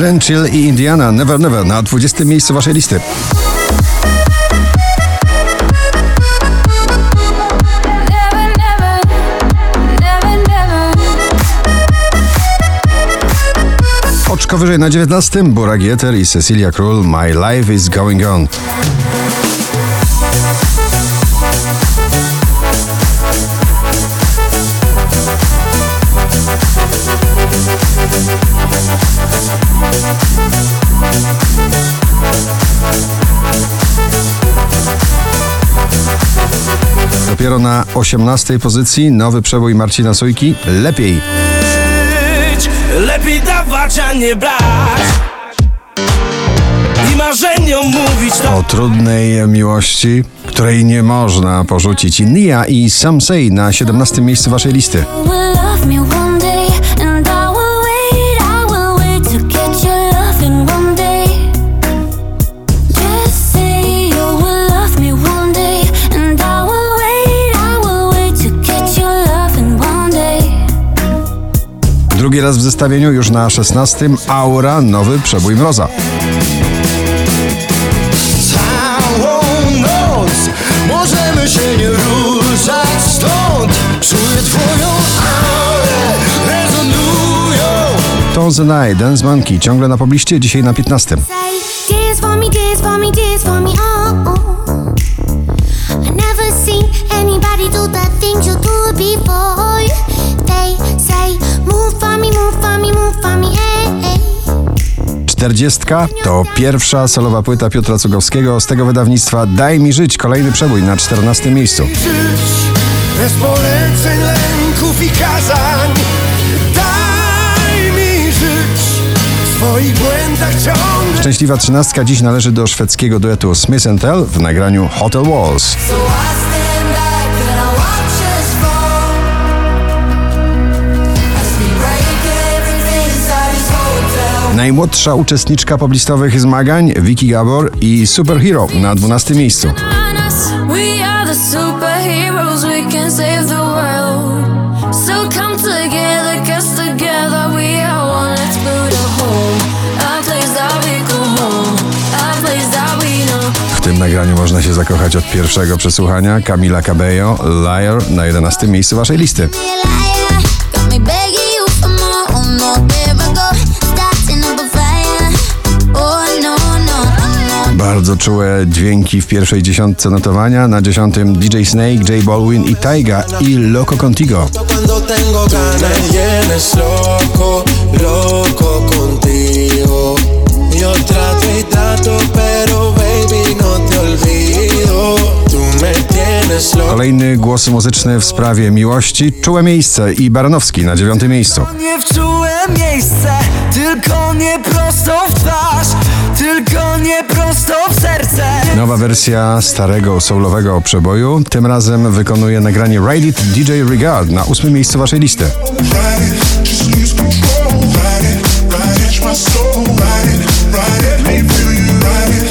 Drenchill i Indiana Never Never na 20 miejscu waszej listy. Oczko wyżej na 19 Burak Jeter i Cecilia Król My Life is Going On. Dopiero na 18 pozycji nowy przebój Marcina Sojki Lepiej. być Lepiej dawać, a nie brać I marzeniom mówić to O trudnej miłości, której nie można porzucić. Nia i Sam Say na 17 miejscu waszej listy. Drugi raz w zestawieniu już na 16 Aura, nowy przebój Mroza. Całą noc możemy się nie ruszać stąd Czuję twoją aurę, rezonują Tones and I, Dance Monkey, ciągle na pobliście, dzisiaj na 15. Say, dance for me, dance for me, dance for me, oh. oh. I never seen anybody do the things you do before. 40 to pierwsza solowa płyta Piotra Cugowskiego z tego wydawnictwa Daj mi żyć, kolejny przebój na 14 miejscu. Żyć bez poleceń, lęków i kazań Daj mi żyć w swoich błędach ciągle Szczęśliwa trzynastka dziś należy do szwedzkiego duetu Smith Tell w nagraniu Hotel Walls. So Najmłodsza uczestniczka poblistowych zmagań Vicky Gabor i Superhero na 12 miejscu. W tym nagraniu można się zakochać od pierwszego przesłuchania. Camila Cabello, Liar na 11 miejscu waszej listy. Bardzo czułe dźwięki w pierwszej dziesiątce notowania. Na dziesiątym DJ Snake, J Balwin i Taiga i Loco Contigo. Kolejny głos muzyczny w sprawie miłości. Czułe miejsce i Baranowski na dziewiątym miejscu. Nie wczułem miejsce Tylko nie prosto w twarz Tylko nie prosto w Nowa wersja starego soulowego przeboju. Tym razem wykonuje nagranie Ride It DJ Regard na ósmym miejscu waszej listy.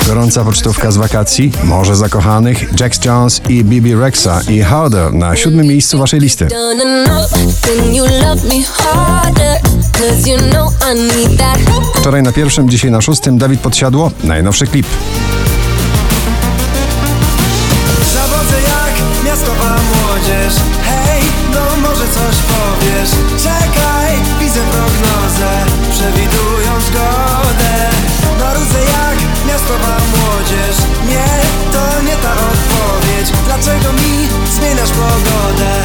Gorąca pocztówka z wakacji, Morze Zakochanych, Jax Jones i Bibi Rexa i Harder na siódmym miejscu waszej listy. Wczoraj na pierwszym, dzisiaj na szóstym Dawid Podsiadło, najnowszy klip.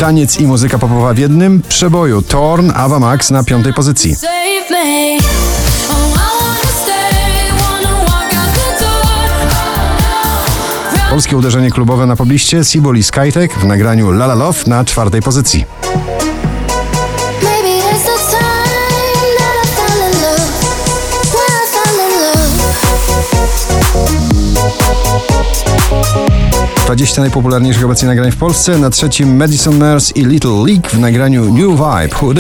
Taniec i muzyka popowa w jednym przeboju. Torn, Ava Max na piątej pozycji. Oh. Polskie uderzenie klubowe na pobliście, Sibol i Skytek w nagraniu La La Love na czwartej pozycji. 20 najpopularniejszych obecnie nagrań w Polsce. Na trzecim Madison Nurse i Little League w nagraniu New Vibe Who. Uh,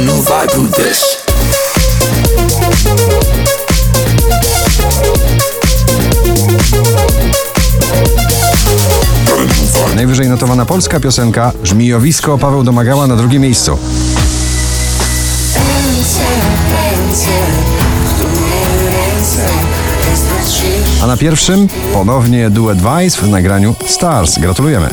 new vibe, who this? Najwyżej notowana polska piosenka Żmijowisko Paweł Domagała na drugim miejscu. A na pierwszym ponownie duet Vice w nagraniu Stars. Gratulujemy.